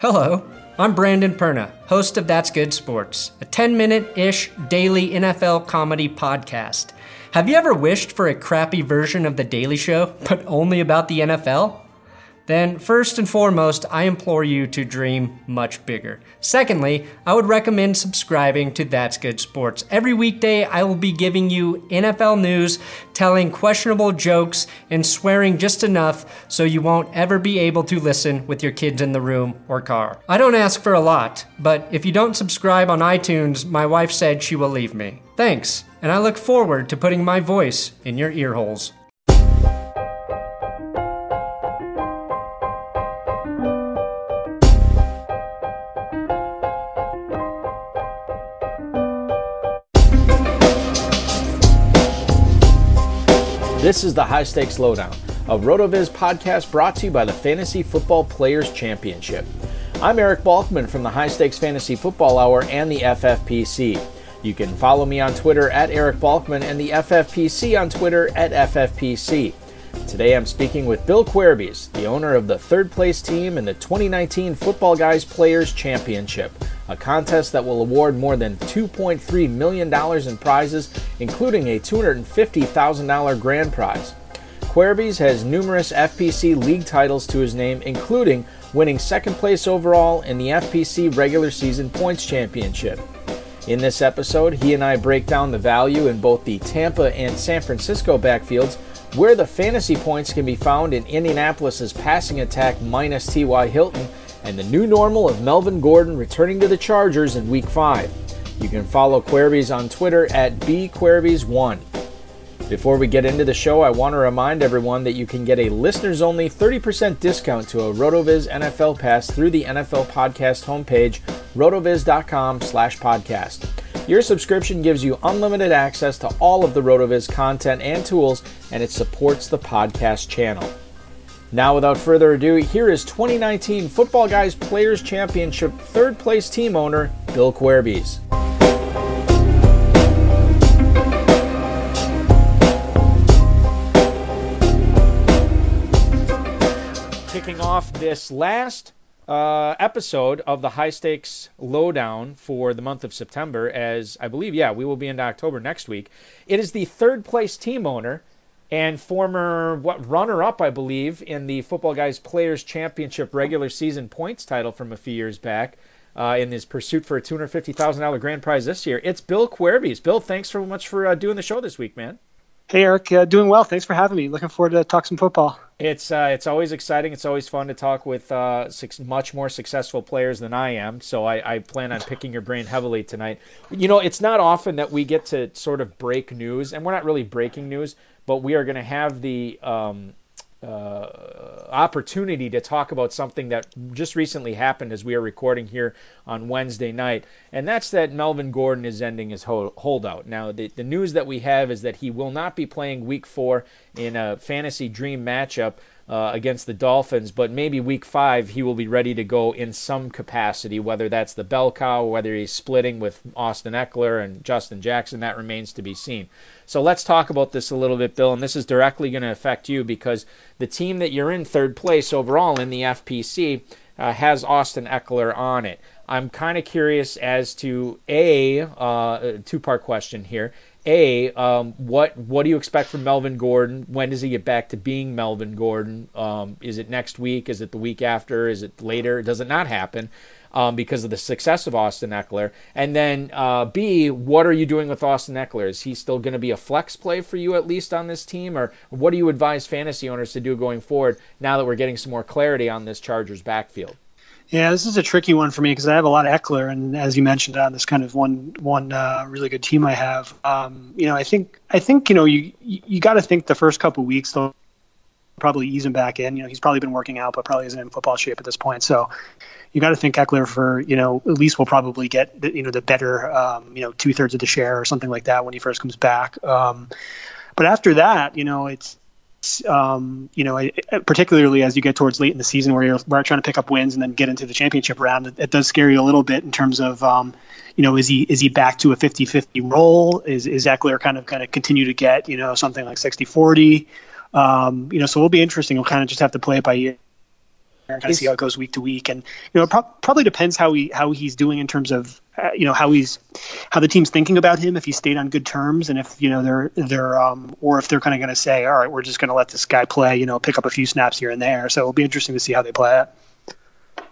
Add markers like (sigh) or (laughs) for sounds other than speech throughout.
Hello, I'm Brandon Perna, host of That's Good Sports, a 10 minute ish daily NFL comedy podcast. Have you ever wished for a crappy version of The Daily Show, but only about the NFL? Then, first and foremost, I implore you to dream much bigger. Secondly, I would recommend subscribing to That's Good Sports. Every weekday, I will be giving you NFL news, telling questionable jokes, and swearing just enough so you won't ever be able to listen with your kids in the room or car. I don't ask for a lot, but if you don't subscribe on iTunes, my wife said she will leave me. Thanks, and I look forward to putting my voice in your ear This is the High Stakes Lowdown, a RotoViz podcast brought to you by the Fantasy Football Players Championship. I'm Eric Balkman from the High Stakes Fantasy Football Hour and the FFPC. You can follow me on Twitter at Eric Balkman and the FFPC on Twitter at FFPC. Today I'm speaking with Bill Querbees, the owner of the third place team in the 2019 Football Guys Players Championship a contest that will award more than $2.3 million in prizes, including a $250,000 grand prize. Querbees has numerous FPC league titles to his name, including winning second place overall in the FPC regular season points championship. In this episode, he and I break down the value in both the Tampa and San Francisco backfields, where the fantasy points can be found in Indianapolis's passing attack minus T.Y. Hilton, and the new normal of Melvin Gordon returning to the Chargers in Week 5. You can follow Querbees on Twitter at bquerbees1. Before we get into the show, I want to remind everyone that you can get a listeners only 30% discount to a RotoViz NFL pass through the NFL podcast homepage, rotoviz.com slash podcast. Your subscription gives you unlimited access to all of the RotoViz content and tools, and it supports the podcast channel. Now, without further ado, here is 2019 Football Guys Players Championship third place team owner, Bill Querbees. Kicking off this last uh, episode of the high stakes lowdown for the month of September, as I believe, yeah, we will be into October next week. It is the third place team owner and former what runner-up, I believe, in the Football Guys Players Championship regular season points title from a few years back. Uh, in his pursuit for a $250,000 grand prize this year. It's Bill Querbees. Bill, thanks so much for uh, doing the show this week, man. Hey, Eric. Uh, doing well. Thanks for having me. Looking forward to talk some football. It's uh, it's always exciting. It's always fun to talk with uh, six, much more successful players than I am. So I, I plan on picking your brain heavily tonight. You know, it's not often that we get to sort of break news, and we're not really breaking news, but we are going to have the um, uh, opportunity to talk about something that just recently happened as we are recording here on Wednesday night, and that's that Melvin Gordon is ending his holdout. Now, the, the news that we have is that he will not be playing week four in a fantasy dream matchup uh, against the Dolphins, but maybe week five he will be ready to go in some capacity, whether that's the bell cow, whether he's splitting with Austin Ekeler and Justin Jackson, that remains to be seen. So let's talk about this a little bit, Bill, and this is directly going to affect you because the team that you're in third place overall in the FPC uh, has Austin Ekeler on it. I'm kind of curious as to a uh, two part question here a, um, what what do you expect from Melvin Gordon? When does he get back to being Melvin Gordon? Um, is it next week? Is it the week after? Is it later? Does it not happen um, because of the success of Austin Ekeler? And then uh, B, what are you doing with Austin Ekeler? Is he still going to be a flex play for you at least on this team, or what do you advise fantasy owners to do going forward now that we're getting some more clarity on this Chargers backfield? Yeah, this is a tricky one for me because I have a lot of Ekeler, and as you mentioned, on this kind of one one uh, really good team I have. Um, you know, I think I think you know you you, got to think the first couple weeks they'll probably ease him back in. You know, he's probably been working out, but probably isn't in football shape at this point. So you got to think Ekeler for you know at least will probably get the, you know the better um, you know two thirds of the share or something like that when he first comes back. Um, but after that, you know, it's um, you know, particularly as you get towards late in the season where you're, trying to pick up wins and then get into the championship round, it, it does scare you a little bit in terms of, um, you know, is he is he back to a 50-50 role? Is is Ekeler kind of kind of continue to get, you know, something like 60-40? Um, you know, so it'll be interesting. We'll kind of just have to play it by ear kind of see how it goes week to week. And you know, it pro- probably depends how he how he's doing in terms of uh, you know how he's how the team's thinking about him. If he stayed on good terms, and if you know they're they're um, or if they're kind of going to say, all right, we're just going to let this guy play, you know, pick up a few snaps here and there. So it'll be interesting to see how they play it.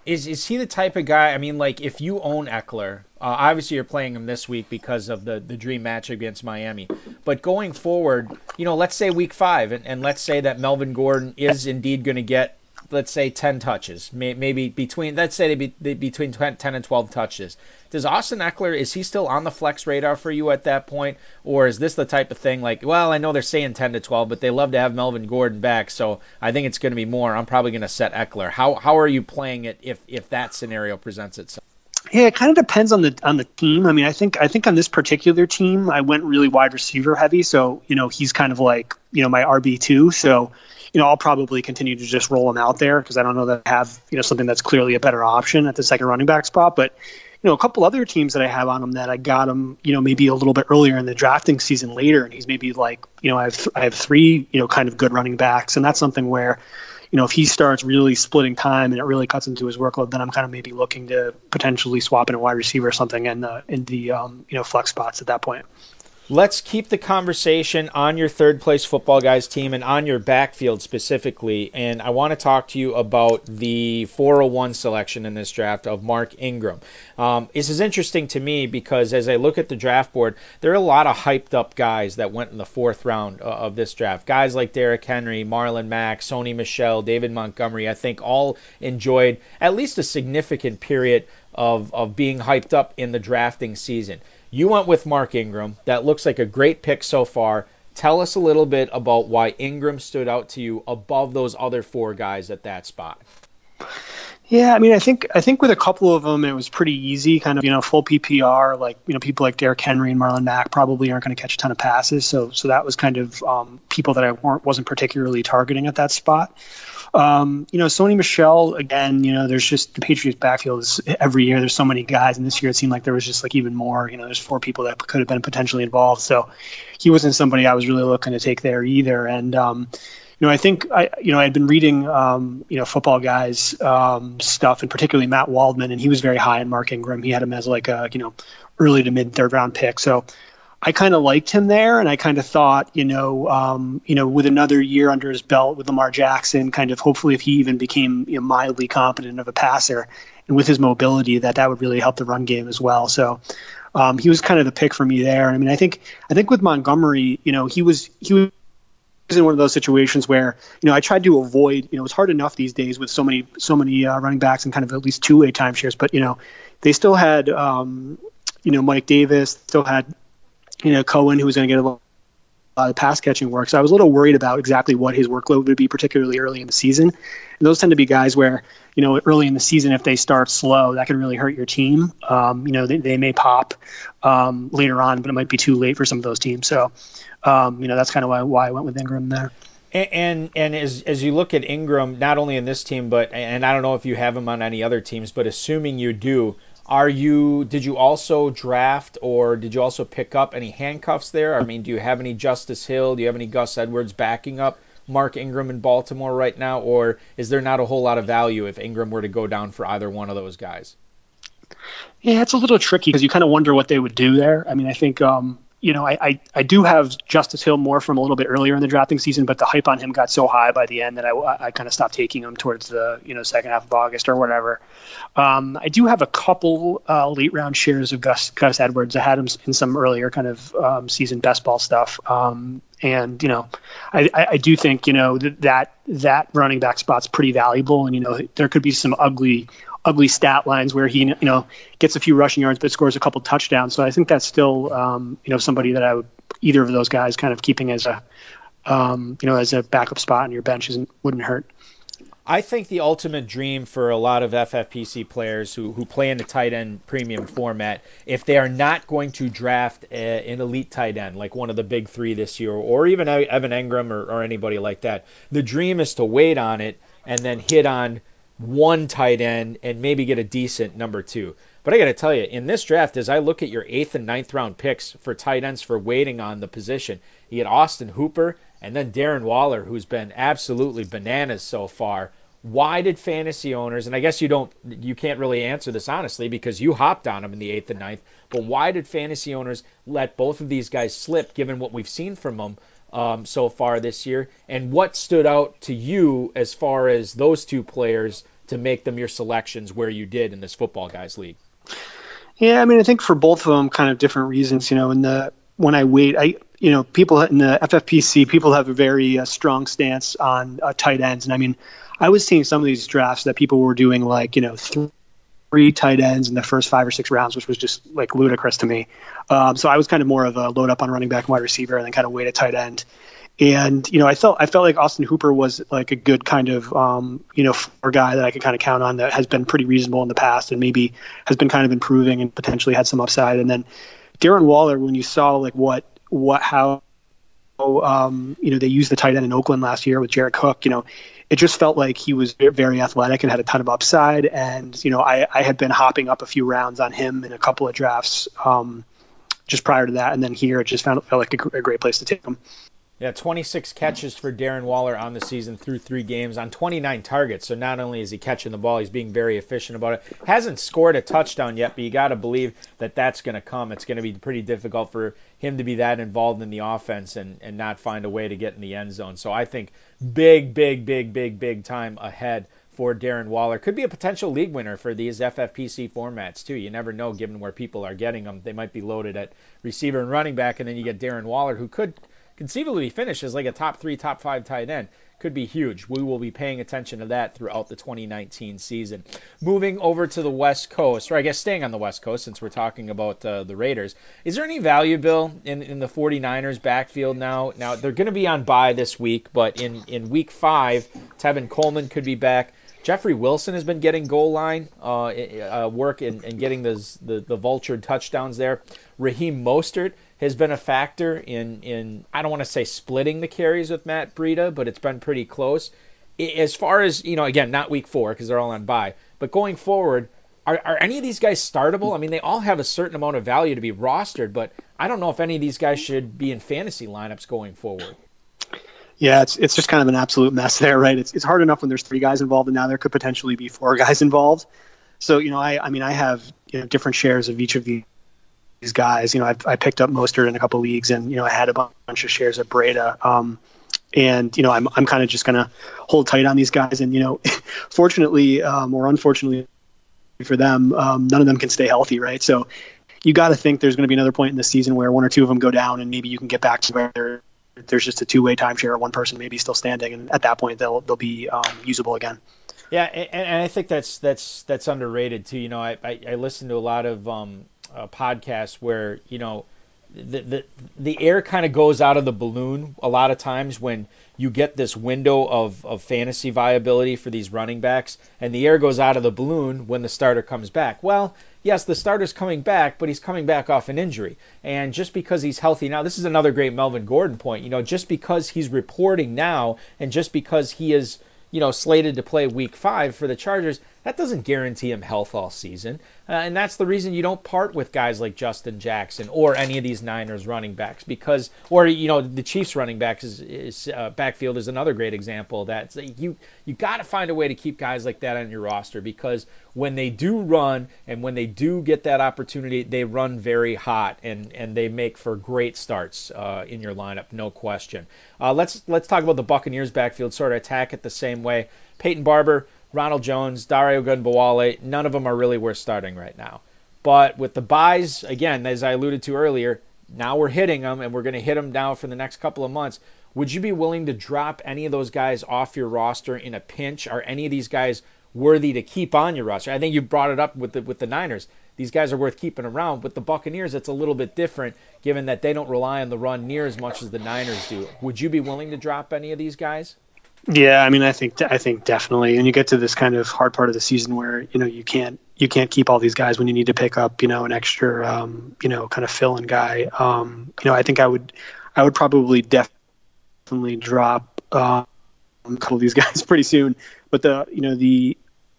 Is is he the type of guy? I mean, like if you own Ekeler, uh, obviously you're playing him this week because of the the dream match against Miami. But going forward, you know, let's say week five, and, and let's say that Melvin Gordon is indeed going to get let's say 10 touches, maybe between let's say be, between 10 and 12 touches. Does Austin Ekeler is he still on the flex radar for you at that point, or is this the type of thing like, well, I know they're saying 10 to 12, but they love to have Melvin Gordon back, so I think it's going to be more. I'm probably going to set Ekeler. How how are you playing it if if that scenario presents itself? Yeah, it kind of depends on the on the team. I mean, I think I think on this particular team, I went really wide receiver heavy. So you know, he's kind of like you know my RB two. So you know, I'll probably continue to just roll him out there because I don't know that I have, you know, something that's clearly a better option at the second running back spot. But, you know, a couple other teams that I have on him that I got him, you know, maybe a little bit earlier in the drafting season later, and he's maybe like, you know, I have I have three, you know, kind of good running backs, and that's something where, you know, if he starts really splitting time and it really cuts into his workload, then I'm kind of maybe looking to potentially swap in a wide receiver or something in the in the um, you know flex spots at that point let's keep the conversation on your third place football guys team and on your backfield specifically. And I want to talk to you about the 401 selection in this draft of Mark Ingram. Um, this is interesting to me because as I look at the draft board, there are a lot of hyped up guys that went in the fourth round uh, of this draft. Guys like Derrick Henry, Marlon Mack, Sony Michel, David Montgomery, I think all enjoyed at least a significant period of, of being hyped up in the drafting season. You went with Mark Ingram. That looks like a great pick so far. Tell us a little bit about why Ingram stood out to you above those other four guys at that spot. Yeah, I mean, I think I think with a couple of them, it was pretty easy. Kind of, you know, full PPR. Like, you know, people like Derrick Henry and Marlon Mack probably aren't going to catch a ton of passes. So, so that was kind of um, people that I weren't wasn't particularly targeting at that spot. Um, you know, Sony Michel again. You know, there's just the Patriots backfield is every year. There's so many guys, and this year it seemed like there was just like even more. You know, there's four people that could have been potentially involved. So he wasn't somebody I was really looking to take there either. And um, you know, I think I, you know, I had been reading, um, you know, football guys um, stuff, and particularly Matt Waldman, and he was very high in Mark Ingram. He had him as like a, you know, early to mid third round pick. So I kind of liked him there, and I kind of thought, you know, um, you know, with another year under his belt with Lamar Jackson, kind of hopefully if he even became you know, mildly competent of a passer, and with his mobility, that that would really help the run game as well. So, um, he was kind of the pick for me there. I mean, I think I think with Montgomery, you know, he was he was in one of those situations where you know I tried to avoid. You know, it's hard enough these days with so many so many uh, running backs and kind of at least two way timeshares. But you know, they still had um, you know Mike Davis, still had you know Cohen who was going to get a of pass catching work. So I was a little worried about exactly what his workload would be, particularly early in the season. And those tend to be guys where you know early in the season if they start slow, that can really hurt your team. Um, you know, they, they may pop um, later on, but it might be too late for some of those teams. So um, you know, that's kind of why, why I went with Ingram there. And, and and as as you look at Ingram, not only in this team, but and I don't know if you have him on any other teams, but assuming you do, are you did you also draft or did you also pick up any handcuffs there? I mean, do you have any Justice Hill? Do you have any Gus Edwards backing up Mark Ingram in Baltimore right now, or is there not a whole lot of value if Ingram were to go down for either one of those guys? Yeah, it's a little tricky because you kind of wonder what they would do there. I mean, I think um, you know, I, I, I, do have Justice Hill more from a little bit earlier in the drafting season, but the hype on him got so high by the end that I, I kind of stopped taking him towards the you know second half of August or whatever. Um, I do have a couple uh, late round shares of Gus, Gus Edwards. I had him in some earlier kind of um, season best ball stuff, um, and you know, I, I, do think you know that that running back spot's pretty valuable, and you know there could be some ugly ugly stat lines where he you know gets a few rushing yards but scores a couple touchdowns. So I think that's still um, you know somebody that I would either of those guys kind of keeping as a um, you know as a backup spot on your bench isn't wouldn't hurt. I think the ultimate dream for a lot of FFPC players who, who play in the tight end premium format, if they are not going to draft a, an elite tight end, like one of the big three this year, or even Evan Engram or, or anybody like that, the dream is to wait on it and then hit on one tight end and maybe get a decent number two. But I got to tell you, in this draft, as I look at your eighth and ninth round picks for tight ends for waiting on the position, you get Austin Hooper and then Darren Waller, who's been absolutely bananas so far. Why did fantasy owners, and I guess you don't, you can't really answer this honestly because you hopped on them in the eighth and ninth, but why did fantasy owners let both of these guys slip given what we've seen from them? Um, so far this year, and what stood out to you as far as those two players to make them your selections where you did in this football guys league? Yeah, I mean, I think for both of them, kind of different reasons. You know, in the when I wait, I you know, people in the FFPC, people have a very uh, strong stance on uh, tight ends, and I mean, I was seeing some of these drafts that people were doing like you know three tight ends in the first five or six rounds, which was just like ludicrous to me. Um, so I was kind of more of a load up on running back and wide receiver, and then kind of wait at tight end. And you know, I felt I felt like Austin Hooper was like a good kind of um, you know for guy that I could kind of count on that has been pretty reasonable in the past and maybe has been kind of improving and potentially had some upside. And then Darren Waller, when you saw like what what how um, you know they used the tight end in Oakland last year with Jared Cook, you know it just felt like he was very athletic and had a ton of upside. And you know, I, I had been hopping up a few rounds on him in a couple of drafts um, just prior to that, and then here it just found, felt like a, a great place to take him. Yeah, 26 catches for Darren Waller on the season through three games on 29 targets. So not only is he catching the ball, he's being very efficient about it. Hasn't scored a touchdown yet, but you got to believe that that's going to come. It's going to be pretty difficult for him to be that involved in the offense and, and not find a way to get in the end zone. So I think big, big, big, big, big time ahead for Darren Waller. Could be a potential league winner for these FFPC formats, too. You never know, given where people are getting them. They might be loaded at receiver and running back, and then you get Darren Waller, who could – conceivably finish as like a top three, top five tight end could be huge. We will be paying attention to that throughout the 2019 season. Moving over to the West Coast, or I guess staying on the West Coast since we're talking about uh, the Raiders. Is there any value, Bill, in, in the 49ers backfield now? Now, they're going to be on bye this week, but in, in week five, Tevin Coleman could be back. Jeffrey Wilson has been getting goal line uh, uh, work and, and getting those, the, the vultured touchdowns there. Raheem Mostert has been a factor in in I don't want to say splitting the carries with Matt Breida, but it's been pretty close. As far as you know, again, not week four because they're all on bye, but going forward, are, are any of these guys startable? I mean, they all have a certain amount of value to be rostered, but I don't know if any of these guys should be in fantasy lineups going forward. Yeah, it's it's just kind of an absolute mess (laughs) there, right? It's it's hard enough when there's three guys involved, and now there could potentially be four (laughs) guys involved. So you know, I I mean, I have you know different shares of each of these these guys. You know, I, I picked up Mostert in a couple leagues, and you know, I had a bunch of shares of Breida. Um, and you know, I'm I'm kind of just gonna hold tight on these guys. And you know, (laughs) fortunately um, or unfortunately for them, um, none of them can stay healthy, right? So, you got to think there's going to be another point in the season where one or two of them go down, and maybe you can get back to where there's just a two-way timeshare. Or one person maybe still standing, and at that point they'll they'll be um, usable again. Yeah, and, and, I think that's that's that's underrated too. You know, I I, I listen to a lot of um, uh, where you know the the the air kind of goes out of the balloon a lot of times when you get this window of, of fantasy viability for these running backs, and the air goes out of the balloon when the starter comes back. Well, yes, the starter's coming back, but he's coming back off an injury. And just because he's healthy now, this is another great Melvin Gordon point. You know, just because he's reporting now, and just because he is you know, slated to play week five for the Chargers, that doesn't guarantee him health all season. Uh, and that's the reason you don't part with guys like Justin Jackson or any of these Niners running backs because, or, you know, the Chiefs running backs is, is uh, backfield is another great example that you, you got to find a way to keep guys like that on your roster because when they do run and when they do get that opportunity, they run very hot and, and they make for great starts uh, in your lineup, no question. Uh, let's let's talk about the Buccaneers backfield, sort of attack it the same way. Peyton Barber, Ronald Jones, Dare Ogunbowale, none of them are really worth starting right now. But with the byes, again, as I alluded to earlier, now we're hitting them and we're going to hit them now for the next couple of months. Would you be willing to drop any of those guys off your roster in a pinch? Are any of these guys worthy to keep on your roster? I think you brought it up with the with the Niners. These guys are worth keeping around. With the Buccaneers, it's a little bit different, given that they don't rely on the run near as much as the Niners do. Would you be willing to drop any of these guys? Yeah, I mean, I think I think definitely, and you get to this kind of hard part of the season where you know you can't you can't keep all these guys when you need to pick up you know an extra um, you know kind of fill in guy. Um, you know, I think I would I would probably definitely drop uh, a couple of these (laughs) guys pretty soon. But the you know the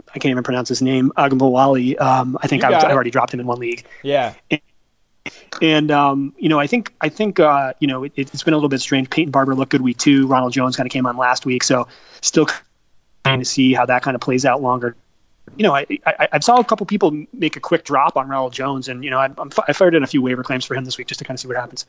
I can't even pronounce his name Ogunbowale. Um, I think I, have already dropped him in one league. Yeah. And, and um, you know, I think I think uh, you know it, has been a little bit strange. Peyton Barber looked good week two. Ronald Jones kind of came on last week, so still trying to see how that kind of plays out longer. You know, I, I, I saw a couple people make a quick drop on Ronald Jones, and you know, I, I'm, I fired in a few waiver claims for him this week just to kind of see what happens.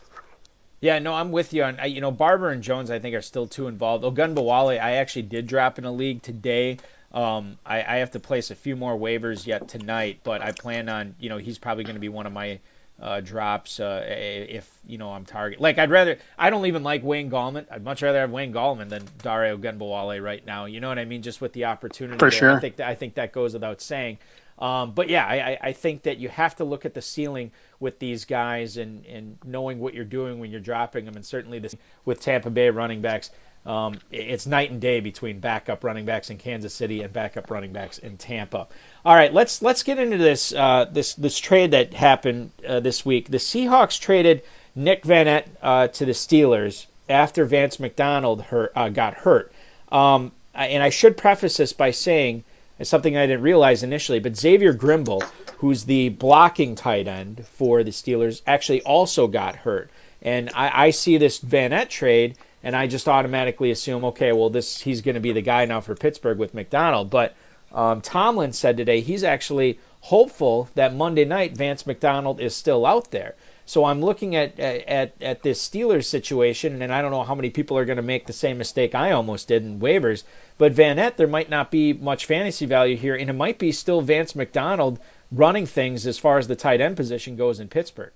Yeah, no, I'm with you on. You know, Barber and Jones, I think, are still too involved. Ogunbowale, I actually did drop in a league today. Um, I, I have to place a few more waivers yet tonight, but I plan on. You know, he's probably going to be one of my uh, drops uh, if you know I'm target. Like I'd rather I don't even like Wayne Gallman. I'd much rather have Wayne Gallman than Dario Ogunbowale right now. You know what I mean? Just with the opportunity. For there. sure. I think that, I think that goes without saying. Um, but yeah, I, I think that you have to look at the ceiling with these guys and, and knowing what you're doing when you're dropping them, and certainly this with Tampa Bay running backs. Um, it's night and day between backup running backs in Kansas City and backup running backs in Tampa. All right, let's let's get into this uh, this this trade that happened uh, this week. The Seahawks traded Nick Vannett uh, to the Steelers after Vance McDonald hurt, uh, got hurt. Um, and I should preface this by saying it's something I didn't realize initially, but Xavier Grimble, who's the blocking tight end for the Steelers, actually also got hurt. And I, I see this Vannett trade and I just automatically assume, okay, well, this he's going to be the guy now for Pittsburgh with McDonald. But um, Tomlin said today he's actually hopeful that Monday night Vance McDonald is still out there. So I'm looking at at at this Steelers situation, and I don't know how many people are going to make the same mistake I almost did in waivers. But Vannett, there might not be much fantasy value here, and it might be still Vance McDonald running things as far as the tight end position goes in Pittsburgh.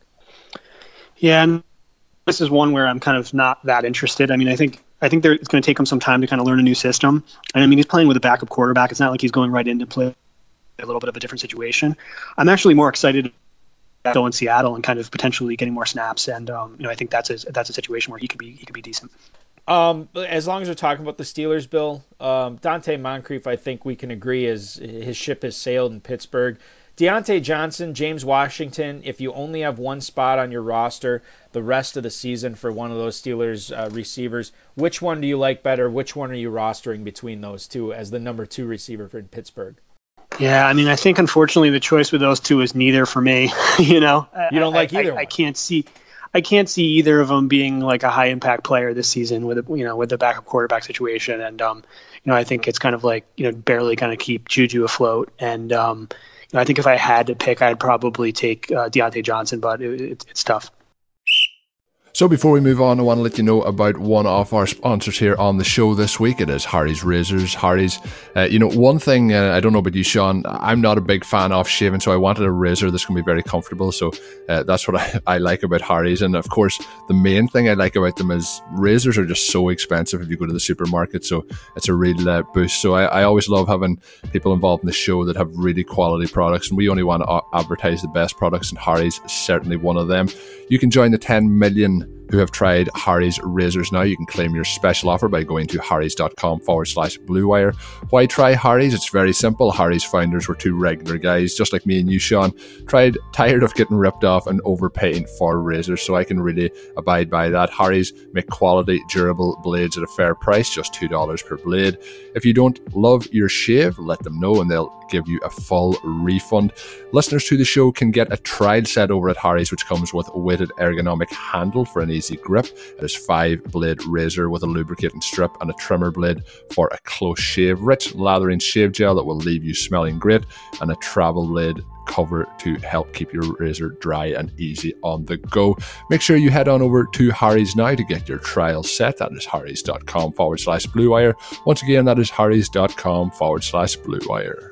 Yeah, and this is one where I'm kind of not that interested. I mean, I think I think it's going to take him some time to kind of learn a new system. And I mean, he's playing with a backup quarterback. It's not like he's going right into play a little bit of a different situation. I'm actually more excited to go in Seattle and kind of potentially getting more snaps. And um, you know, I think that's a that's a situation where he could be he could be decent. Um, as long as we're talking about the Steelers, Bill, um, Donte Moncrief, I think we can agree is his ship has sailed in Pittsburgh. Diontae Johnson, James Washington, if you only have one spot on your roster the rest of the season for one of those Steelers uh, receivers, which one do you like better? Which one are you rostering between those two as the number two receiver for Pittsburgh? Yeah, I mean, I think unfortunately the choice with those two is neither for me. (laughs) you know, you don't like either. I, I, can't see. I can't see either of them being like a high impact player this season with a you know with the backup quarterback situation, and um, you know I think it's kind of like you know barely kind of keep Juju afloat, and um, I think if I had to pick, I'd probably take uh, Diontae Johnson, but it, it, it's tough. So before we move on, I want to let you know about one of our sponsors here on the show this week. It is Harry's Razors. Harry's, uh, you know, one thing uh, I don't know about you, Sean. I'm not a big fan of shaving, so I wanted a razor that's going to be very comfortable. So uh, that's what (laughs) I, I, like about Harry's. And of course, the main thing I like about them is razors are just so expensive if you go to the supermarket. So it's a real uh, boost. So I, I, always love having people involved in the show that have really quality products, and we only want to advertise the best products, and Harry's is certainly one of them. You can join the 10 million Ihnen who have tried Harry's razors now. You can claim your special offer by going to harrys.com forward slash blue wire. Why try Harry's? It's very simple. Harry's founders were two regular guys, just like me and you, Sean, tried tired of getting ripped off and overpaying for razors. So I can really abide by that. Harry's make quality, durable blades at a fair price, just $2 per blade. If you don't love your shave, let them know and they'll give you a full refund. Listeners to the show can get a trial set over at Harry's, which comes with a weighted ergonomic handle for an easy grip. It is five blade razor with a lubricating strip and a trimmer blade for a close shave. Rich lathering shave gel that will leave you smelling great, and a travel blade cover to help keep your razor dry and easy on the go. Make sure you head on over to Harry's now to get your trial set. That is harrys.com forward slash blue wire. Once again, that is harrys.com forward slash blue wire.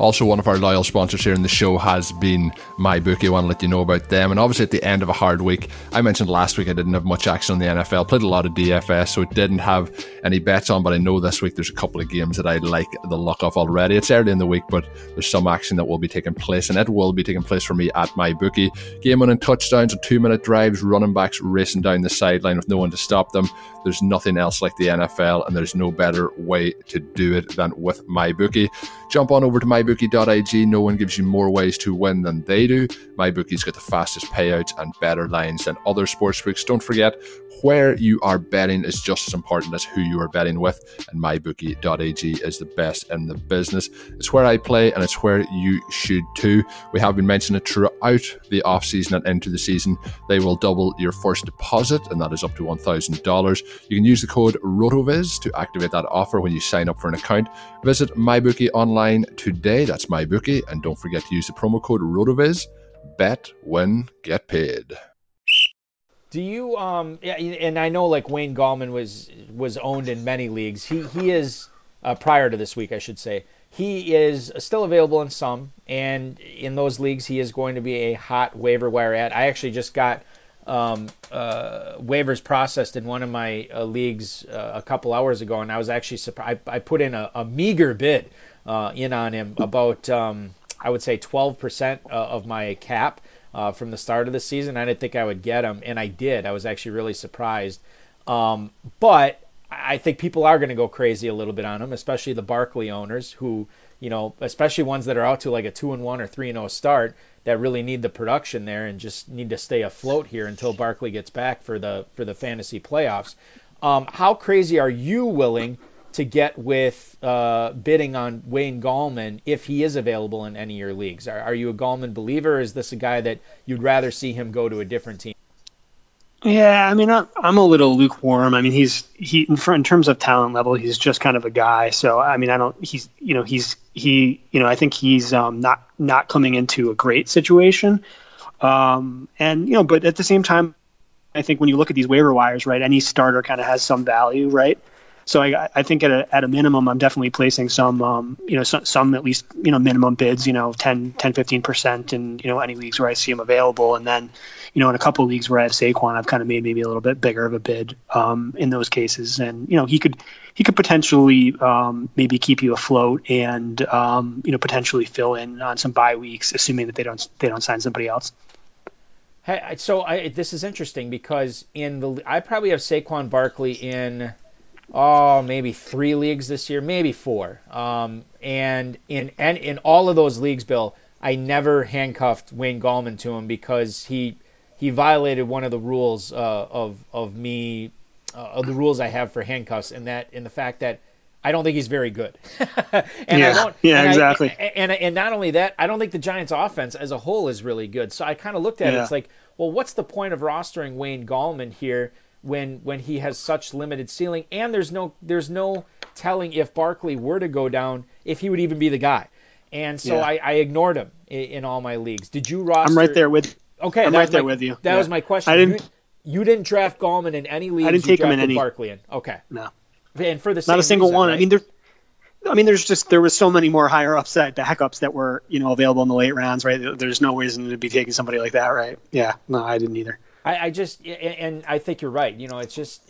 Also, one of our loyal sponsors here in the show has been MyBookie. I want to let you know about them. And obviously, at the end of a hard week, I mentioned last week I didn't have much action on the NFL. Played a lot of DFS, so it didn't have any bets on. But I know this week there's a couple of games that I like the luck of already. It's early in the week, but there's some action that will be taking place, and it will be taking place for me at MyBookie. Game winning touchdowns and two minute drives, running backs racing down the sideline with no one to stop them. There's nothing else like the NFL, and there's no better way to do it than with MyBookie. Jump on over to mybookie.ag. No one gives you more ways to win than they do. MyBookie's got the fastest payouts and better lines than other sportsbooks. Don't forget, where you are betting is just as important as who you are betting with, and mybookie.ag is the best in the business. It's where I play, and it's where you should too. We have been mentioning it throughout the off season and into the season. They will double your first deposit, and that is up to $1,000. You can use the code RotoViz to activate that offer when you sign up for an account. Visit MyBookie online today. That's MyBookie, and don't forget to use the promo code RotoViz. Bet, win, get paid. Do you um yeah, and I know like Wayne Gallman was was owned in many leagues. He he is uh, prior to this week, I should say. He is still available in some, and in those leagues, he is going to be a hot waiver wire ad. I actually just got um, uh, waivers processed in one of my uh, leagues uh, a couple hours ago, and I was actually surprised. I, I put in a, a meager bid uh, in on him, about um, I would say 12% uh, of my cap uh, from the start of the season. I didn't think I would get him, and I did. I was actually really surprised. Um, but I think people are going to go crazy a little bit on him, especially the Barkley owners who, you know, especially ones that are out to like a two and one or three and zero oh start that really need the production there and just need to stay afloat here until Barkley gets back for the for the fantasy playoffs. Um, how crazy are you willing to get with uh, bidding on Wayne Gallman if he is available in any of your leagues? Are, are you a Gallman believer? Is this a guy that you'd rather see him go to a different team? Yeah, I mean, I'm a little lukewarm. I mean, he's he in terms of talent level, he's just kind of a guy. So I mean, I don't. He's you know he's he you know I think he's um, not not coming into a great situation. Um, and you know, but at the same time, I think when you look at these waiver wires, right, any starter kind of has some value, right? So I, I think at a, at a minimum, I'm definitely placing some, um, you know, some, some, at least, you know, minimum bids, you know, 10, 10, 15% in, you know, any leagues where I see them available. And then, you know, in a couple of leagues where I have Saquon, I've kind of made maybe a little bit bigger of a bid um, in those cases. And, you know, he could, he could potentially um, maybe keep you afloat and, um, you know, potentially fill in on some bye weeks, assuming that they don't, they don't sign somebody else. Hey, so I, this is interesting because in the I probably have Saquon Barkley in oh, maybe three leagues this year, maybe four. Um, and in and in all of those leagues, Bill, I never handcuffed Wayne Gallman to him because he he violated one of the rules uh, of of me uh, of the rules I have for handcuffs, and that in the fact that I don't think he's very good. (laughs) and yeah, I don't, yeah, and exactly. I, and and not only that, I don't think the Giants' offense as a whole is really good. So I kind of looked at yeah. it. It's like, well, what's the point of rostering Wayne Gallman here? When when he has such limited ceiling, and there's no there's no telling if Barkley were to go down if he would even be the guy. And so yeah. I, I, ignored him in, in, all my leagues. Did you roster? I'm right there with. Okay, I'm right there my, with you. That yeah. was my question. I didn't. You didn't draft Gallman in any league. I didn't take him in any. Barkley in. Okay. No. And for the not a single reason, one. Right? I mean, there. I mean, there's just there was so many more higher upside backups that were you know available in the late rounds, right? There's no reason to be taking somebody like that, right? Yeah, no, I didn't either. I, I just and I think you're right. You know, it's just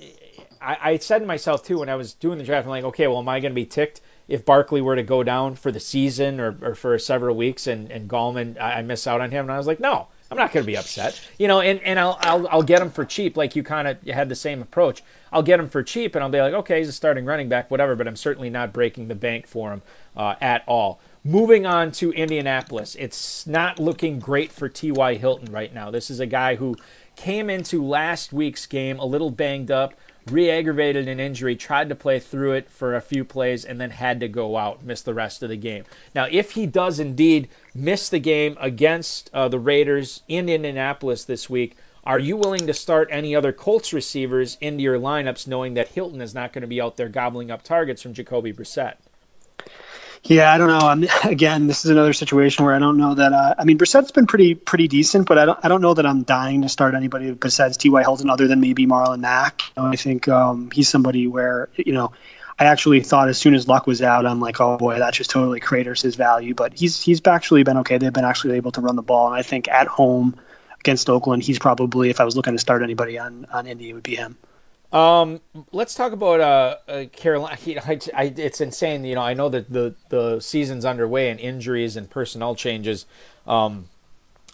I, I said to myself too when I was doing the draft, I'm like, okay, well, am I going to be ticked if Barkley were to go down for the season or, or for several weeks and and Gallman I, I miss out on him? And I was like, no, I'm not going to be upset. You know, and, and I'll, I'll, I'll get him for cheap, like you kind of had the same approach. I'll get him for cheap, and I'll be like, okay, he's a starting running back, whatever, but I'm certainly not breaking the bank for him uh, at all. Moving on to Indianapolis, it's not looking great for T.Y. Hilton right now. This is a guy who came into last week's game a little banged up, re-aggravated an injury, tried to play through it for a few plays, and then had to go out, miss the rest of the game. Now, if he does indeed miss the game against uh, the Raiders in Indianapolis this week, are you willing to start any other Colts receivers into your lineups, knowing that Hilton is not going to be out there gobbling up targets from Jacoby Brissett? Yeah, I don't know. I'm, (laughs) again, this is another situation where I don't know that. Uh, I mean, Brissett's been pretty pretty decent, but I don't I don't know that I'm dying to start anybody besides T.Y. Hilton other than maybe Marlon Mack. You know, I think um, he's somebody where you know I actually thought as soon as Luck was out, I'm like, oh boy, that just totally craters his value. But he's he's actually been okay. They've been actually able to run the ball, and I think at home against Oakland, he's probably if I was looking to start anybody on on Indy, it would be him. Um, let's talk about uh, uh Carolina. (laughs) I, I, it's insane. You know, I know that the the season's underway and injuries and personnel changes um,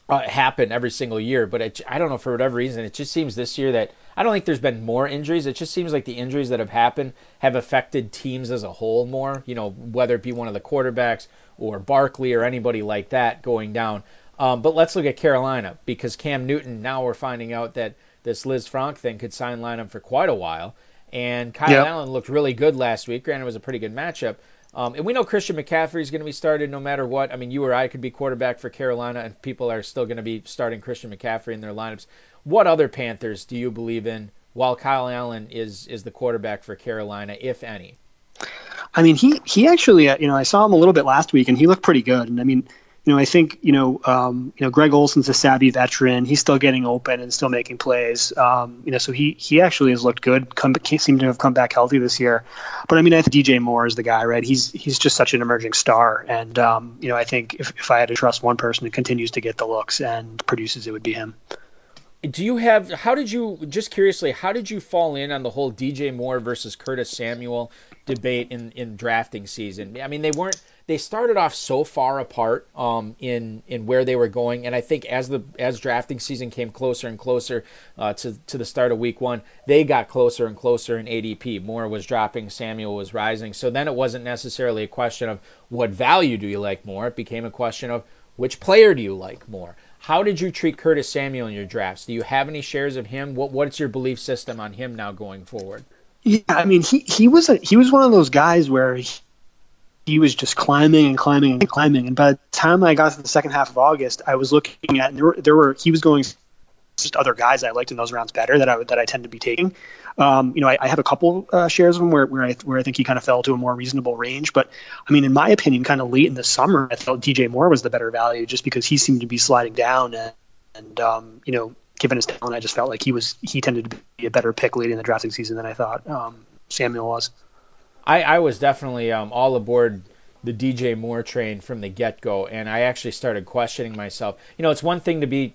uh, happen every single year. But it, I don't know for whatever reason, it just seems this year that I don't think there's been more injuries. It just seems like the injuries that have happened have affected teams as a whole more. You know, whether it be one of the quarterbacks or Barkley or anybody like that going down. Um, but let's look at Carolina because Cam Newton. Now we're finding out that this Lisfranc thing could sign lineup for quite a while. And Kyle yep. Allen looked really good last week. Granted, it was a pretty good matchup. Um, and we know Christian McCaffrey is going to be started no matter what. I mean, you or I could be quarterback for Carolina, and people are still going to be starting Christian McCaffrey in their lineups. What other Panthers do you believe in while Kyle Allen is is the quarterback for Carolina, if any? I mean, he he actually, uh, you know, I saw him a little bit last week, and he looked pretty good. And I mean, you know, I think you know, um, you know, Greg Olsen's a savvy veteran. He's still getting open and still making plays. Um, you know, so he he actually has looked good. Come seemed to have come back healthy this year. But I mean, I think DJ Moore is the guy, right? He's he's just such an emerging star, and um, you know, I think if if I had to trust one person who continues to get the looks and produces, it would be him. Do you have? How did you? Just curiously, how did you fall in on the whole DJ Moore versus Curtis Samuel debate in in drafting season? I mean, they weren't they started off so far apart um, in in where they were going, and I think as the as drafting season came closer and closer uh, to to the start of week one, they got closer and closer in ADP. Moore was dropping, Samuel was rising. So then it wasn't necessarily a question of what value do you like more. It became a question of which player do you like more. How did you treat Curtis Samuel in your drafts? Do you have any shares of him? What what's your belief system on him now going forward? Yeah, I mean he he was a he was one of those guys where he, he was just climbing and climbing and climbing. And by the time I got to the second half of August, I was looking at there were, there were he was going just other guys I liked in those rounds better that I that I tend to be taking. Um, you know, I, I, have a couple uh, shares of him where, where I where I think he kind of fell to a more reasonable range. But I mean, in my opinion, kind of late in the summer, I felt DJ Moore was the better value just because he seemed to be sliding down and, and um, you know, given his talent, I just felt like he was he tended to be a better pick late in the drafting season than I thought um, Samuel was. I, I was definitely um, all aboard the DJ Moore train from the get go, and I actually started questioning myself. You know, it's one thing to be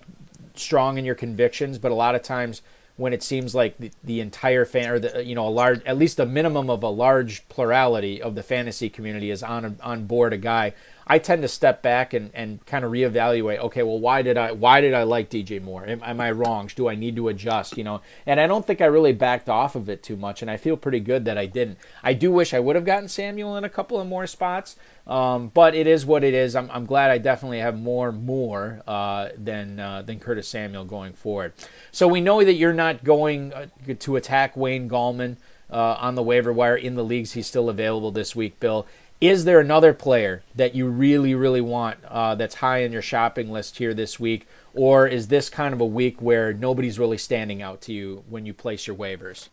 strong in your convictions, but a lot of times when it seems like the, the entire fan or the you know a large at least a minimum of a large plurality of the fantasy community is on a, on board a guy I tend to step back and, and kind of reevaluate. Okay, well, why did I why did I like DJ Moore? Am, am, I wrong? Do I need to adjust? You know, and I don't think I really backed off of it too much, and I feel pretty good that I didn't. I do wish I would have gotten Samuel in a couple of more spots, um, but it is what it is. I'm, I'm glad I definitely have more more uh, than uh, than Curtis Samuel going forward. So we know that you're not going uh, to attack Wayne Gallman. Uh, on the waiver wire in the leagues. He's still available this week, Bill. Is there another player that you really, really want uh, that's high on your shopping list here this week, or is this kind of a week where nobody's really standing out to you when you place your waivers?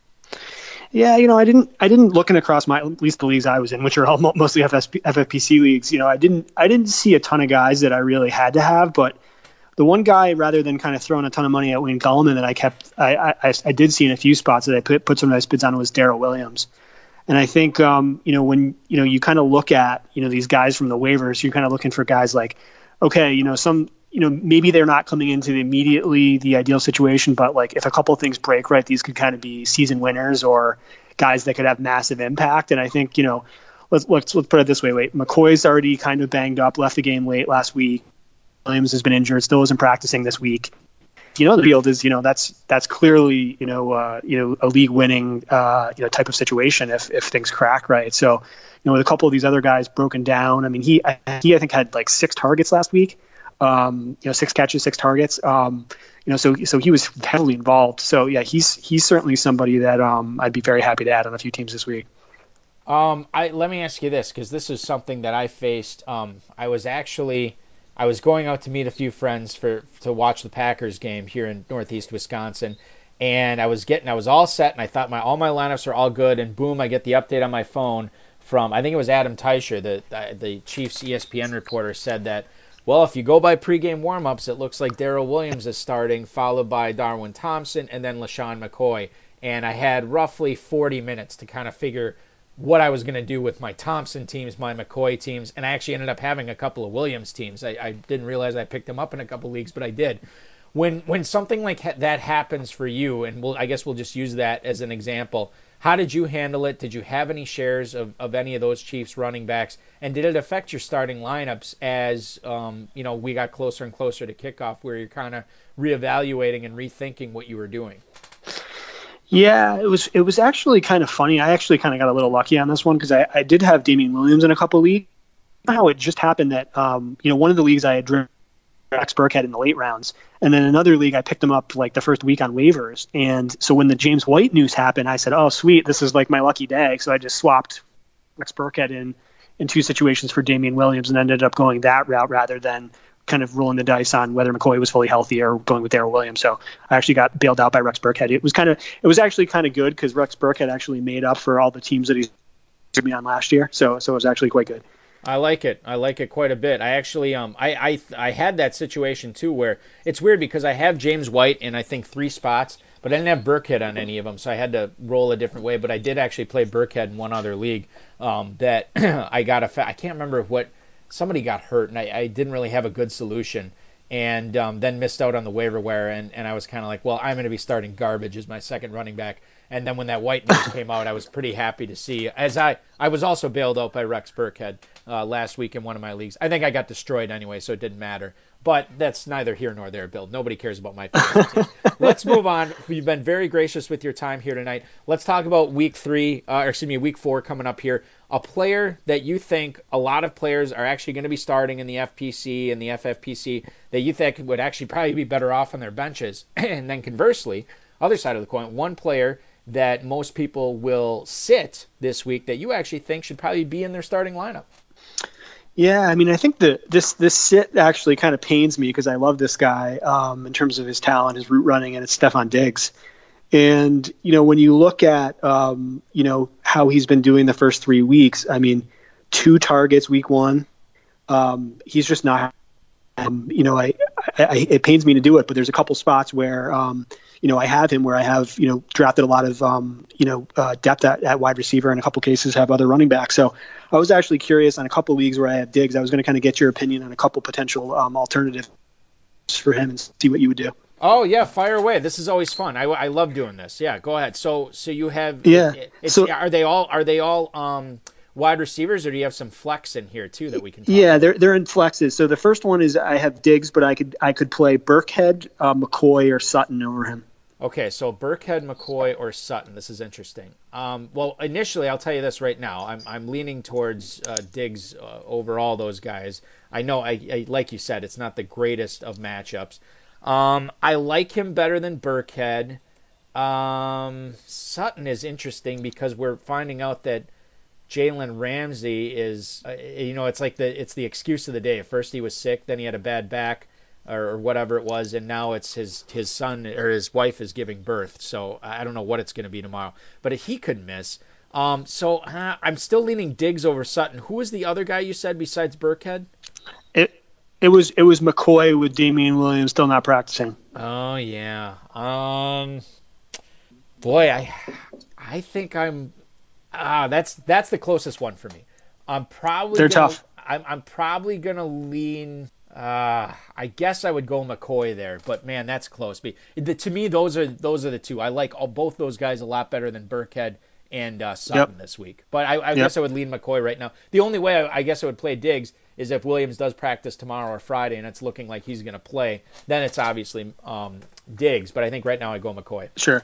Yeah, you know, I didn't, I didn't looking across my at least the leagues I was in, which are all (laughs) mostly FSP, FFPC leagues. You know, I didn't, I didn't see a ton of guys that I really had to have, but the one guy, rather than kind of throwing a ton of money at Wayne Gallman, that I kept, I, I, I did see in a few spots that I put, put some nice bids on was Darrel Williams. And I think, um, you know, when, you know, you kind of look at, you know, these guys from the waivers, you're kind of looking for guys like, okay, you know, some, you know, maybe they're not coming into the immediately the ideal situation, but like if a couple of things break right, these could kind of be season winners or guys that could have massive impact. And I think, you know, let's let's, let's put it this way. Wait, McCoy's already kind of banged up, left the game late last week. Williams has been injured, still isn't practicing this week. You know, the field is, you know, that's that's clearly, you know, uh, you know, a league-winning, uh, you know, type of situation if if things crack right. So, you know, with a couple of these other guys broken down, I mean, he he I think had like six targets last week. Um, you know, six catches, six targets. Um, you know, so so he was heavily involved. So yeah, he's he's certainly somebody that um, I'd be very happy to add on a few teams this week. Um, I let me ask you this because this is something that I faced. Um, I was actually I was going out to meet a few friends for to watch the Packers game here in Northeast Wisconsin, and I was getting I was all set and I thought my all my lineups are all good and boom I get the update on my phone from I think it was Adam Teicher the the Chiefs ESPN reporter said that well if you go by pregame warmups it looks like Darrel Williams is starting followed by Darwin Thompson and then LeSean McCoy and I had roughly 40 minutes to kind of figure what I was going to do with my Thompson teams, my McCoy teams, and I actually ended up having a couple of Williams teams. I, I didn't realize I picked them up in a couple leagues, but I did. When when something like ha- that happens for you, and we'll, I guess we'll just use that as an example. How did you handle it? Did you have any shares of, of any of those Chiefs running backs? And did it affect your starting lineups as um, you know we got closer and closer to kickoff, where you're kind of reevaluating and rethinking what you were doing? Yeah, it was it was actually kind of funny. I actually kind of got a little lucky on this one because I, I did have Damien Williams in a couple leagues. How it just happened that um, you know one of the leagues I had driven Rex Burkhead in the late rounds, and then another league I picked him up like the first week on waivers. And so when the James White news happened, I said, "Oh, sweet, this is like my lucky day." So I just swapped Rex Burkhead in in two situations for Damien Williams and ended up going that route rather than kind of rolling the dice on whether McCoy was fully healthy or going with Darrel Williams. So I actually got bailed out by Rex Burkhead. It was kind of it was actually kind of good because Rex Burkhead actually made up for all the teams that he's me on last year. So so it was actually quite good. I like it. I like it quite a bit. I actually um I I I had that situation too where it's weird because I have James White in I think three spots, but I didn't have Burkhead on any of them, so I had to roll a different way. But I did actually play Burkhead in one other league um, that (clears throat) I got a fa- I can't remember what somebody got hurt, and I, I didn't really have a good solution. And um, then missed out on the waiver wire, and, and I was kind of like, well, I'm going to be starting garbage as my second running back. And then when that white news came out, I was pretty happy to see. As I, I was also bailed out by Rex Burkhead uh, last week in one of my leagues. I think I got destroyed anyway, so it didn't matter. But that's neither here nor there, Bill. Nobody cares about my. (laughs) Let's move on. You've been very gracious with your time here tonight. Let's talk about week three, uh, or excuse me, week four coming up here. A player that you think a lot of players are actually going to be starting in the FPC and the FFPC that you think would actually probably be better off on their benches. (clears throat) and then conversely, other side of the coin, one player that most people will sit this week that you actually think should probably be in their starting lineup. Yeah, I mean, I think that this this sit actually kind of pains me because I love this guy um, in terms of his talent, his route running, and it's Stefon Diggs. And you know, when you look at um, you know how he's been doing the first three weeks, I mean, two targets week one. Um, he's just not. Um, you know, I, I, it pains me to do it, but there's a couple spots where um, you know, I have him where I have, you know, drafted a lot of, um, you know, uh, depth at, at wide receiver, and a couple cases have other running backs. So I was actually curious on a couple leagues where I have Diggs. I was going to kind of get your opinion on a couple potential um, alternatives for him and see what you would do. Oh yeah, fire away. This is always fun. I, I love doing this. Yeah, go ahead. So so you have yeah. so are they all are they all um wide receivers, or do you have some flex in here too that we can? yeah, about? they're they're in flexes. So the first one is I have Diggs, but I could I could play Burkhead, uh, McCoy, or Sutton over him. Okay, so Burkhead, McCoy, or Sutton. This is interesting. Um, well, initially, I'll tell you this right now. I'm, I'm leaning towards uh, Diggs uh, over all those guys. I know, I, I, like you said, it's not the greatest of matchups. Um, I like him better than Burkhead. Um, Sutton is interesting because we're finding out that Jalen Ramsey is, uh, you know, it's like the it's the excuse of the day. First he was sick, then he had a bad back or whatever it was, and now it's his his son or his wife is giving birth. So I don't know what it's going to be tomorrow, but he could miss. Um, so uh, I'm still leaning Diggs over Sutton. Who was the other guy you said besides Burkhead? It It was it was McCoy with Damien Williams still not practicing. Oh yeah. Um, boy, I I think I'm ah that's that's the closest one for me. I'm probably they're gonna, tough. I'm I'm probably gonna lean. Uh, I guess I would go McCoy there, but man, that's close. But the, to me, those are those are the two. I like all, both those guys a lot better than Burkhead and uh, Sutton Yep. this week. But I, I Yep. guess I would lean McCoy right now. The only way I, I guess I would play Diggs is if Williams does practice tomorrow or Friday and it's looking like he's going to play. Then it's obviously um, Diggs. But I think right now I go McCoy. Sure.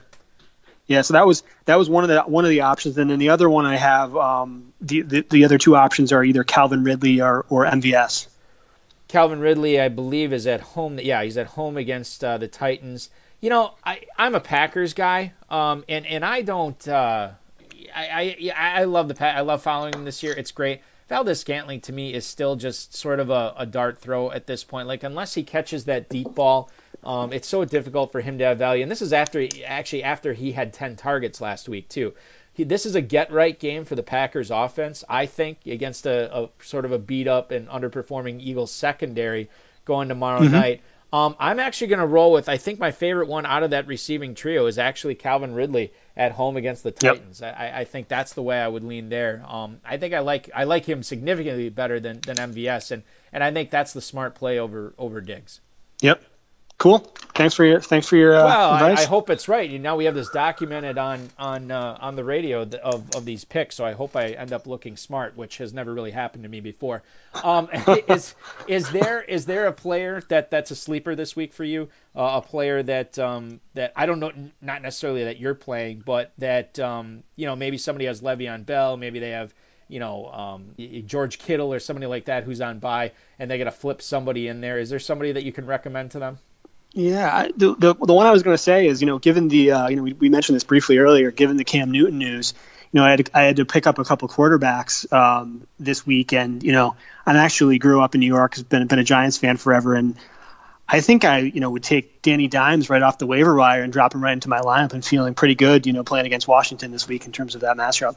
Yeah, so that was that was one of the one of the options, and then the other one I have um, the, the the other two options are either Calvin Ridley or or MVS. Calvin Ridley, I believe, is at home. Yeah, he's at home against uh, the Titans. You know, I, I'm a Packers guy, um, and and I don't. Uh, I, I I love the I love following him this year. It's great. Valdes-Scantling to me is still just sort of a, a dart throw at this point. Like unless he catches that deep ball, um, it's so difficult for him to have value. And this is after he, actually after he had 10 targets last week too. He, this is a get right game for the Packers offense, I think, against a, a sort of a beat up and underperforming Eagles secondary going tomorrow night. Um, I'm actually going to roll with. I think my favorite one out of that receiving trio is actually Calvin Ridley at home against the Yep. Titans. I, I think that's the way I would lean there. Um, I think I like I like him significantly better than, than MVS, and, and I think that's the smart play over over Diggs. Yep. Cool. Thanks for your thanks for your uh, Well, I, advice. I hope it's right. You- Now we have this documented on on uh, on the radio of, of these picks, so I hope I end up looking smart, which has never really happened to me before. Um, (laughs) is is there is there a player that that's a sleeper this week for you? Uh, a player that um, that I don't know, not necessarily that you're playing, but that um, you know maybe somebody has Le'Veon Bell, maybe they have you know um, George Kittle or somebody like that who's on bye, and they got to flip somebody in there. Is there somebody that you can recommend to them? Yeah, I, the, the the one I was going to say is, you know, given the, uh, you know, we, we mentioned this briefly earlier, given the Cam Newton news, you know, I had to, I had to pick up a couple quarterbacks um, this week, and you know, I actually grew up in New York, has been been a Giants fan forever, and I think I, you know, would take Danny Dimes right off the waiver wire and drop him right into my lineup, and feeling pretty good, you know, playing against Washington this week in terms of that matchup.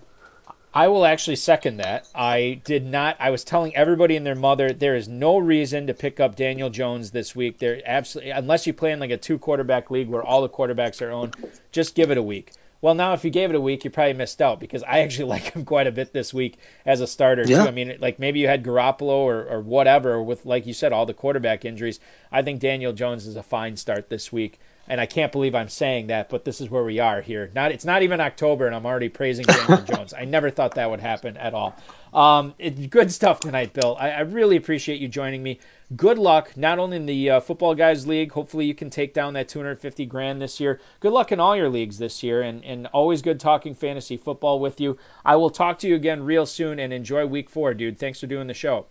I will actually second that. I did not. I was telling everybody and their mother there is no reason to pick up Daniel Jones this week. There absolutely unless you play in like a two quarterback league where all the quarterbacks are owned, just give it a week. Well, now if you gave it a week, you probably missed out because I actually (laughs) like him quite a bit this week as a starter Yeah. too. I mean, like maybe you had Garoppolo or, or whatever with like you said all the quarterback injuries. I think Daniel Jones is a fine start this week. And I can't believe I'm saying that, but this is where we are here. Not it's not even October, and I'm already praising Daniel (laughs) Jones. I never thought that would happen at all. Um, it, good stuff tonight, Bill. I, I really appreciate you joining me. Good luck, not only in the uh, Football Guys League. Hopefully, you can take down that 250 grand this year. Good luck in all your leagues this year, and, and always good talking fantasy football with you. I will talk to you again real soon, and enjoy Week Four, dude. Thanks for doing the show.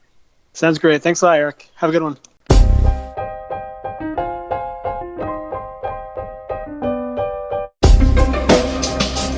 Sounds great. Thanks a lot, Eric. Have a good one.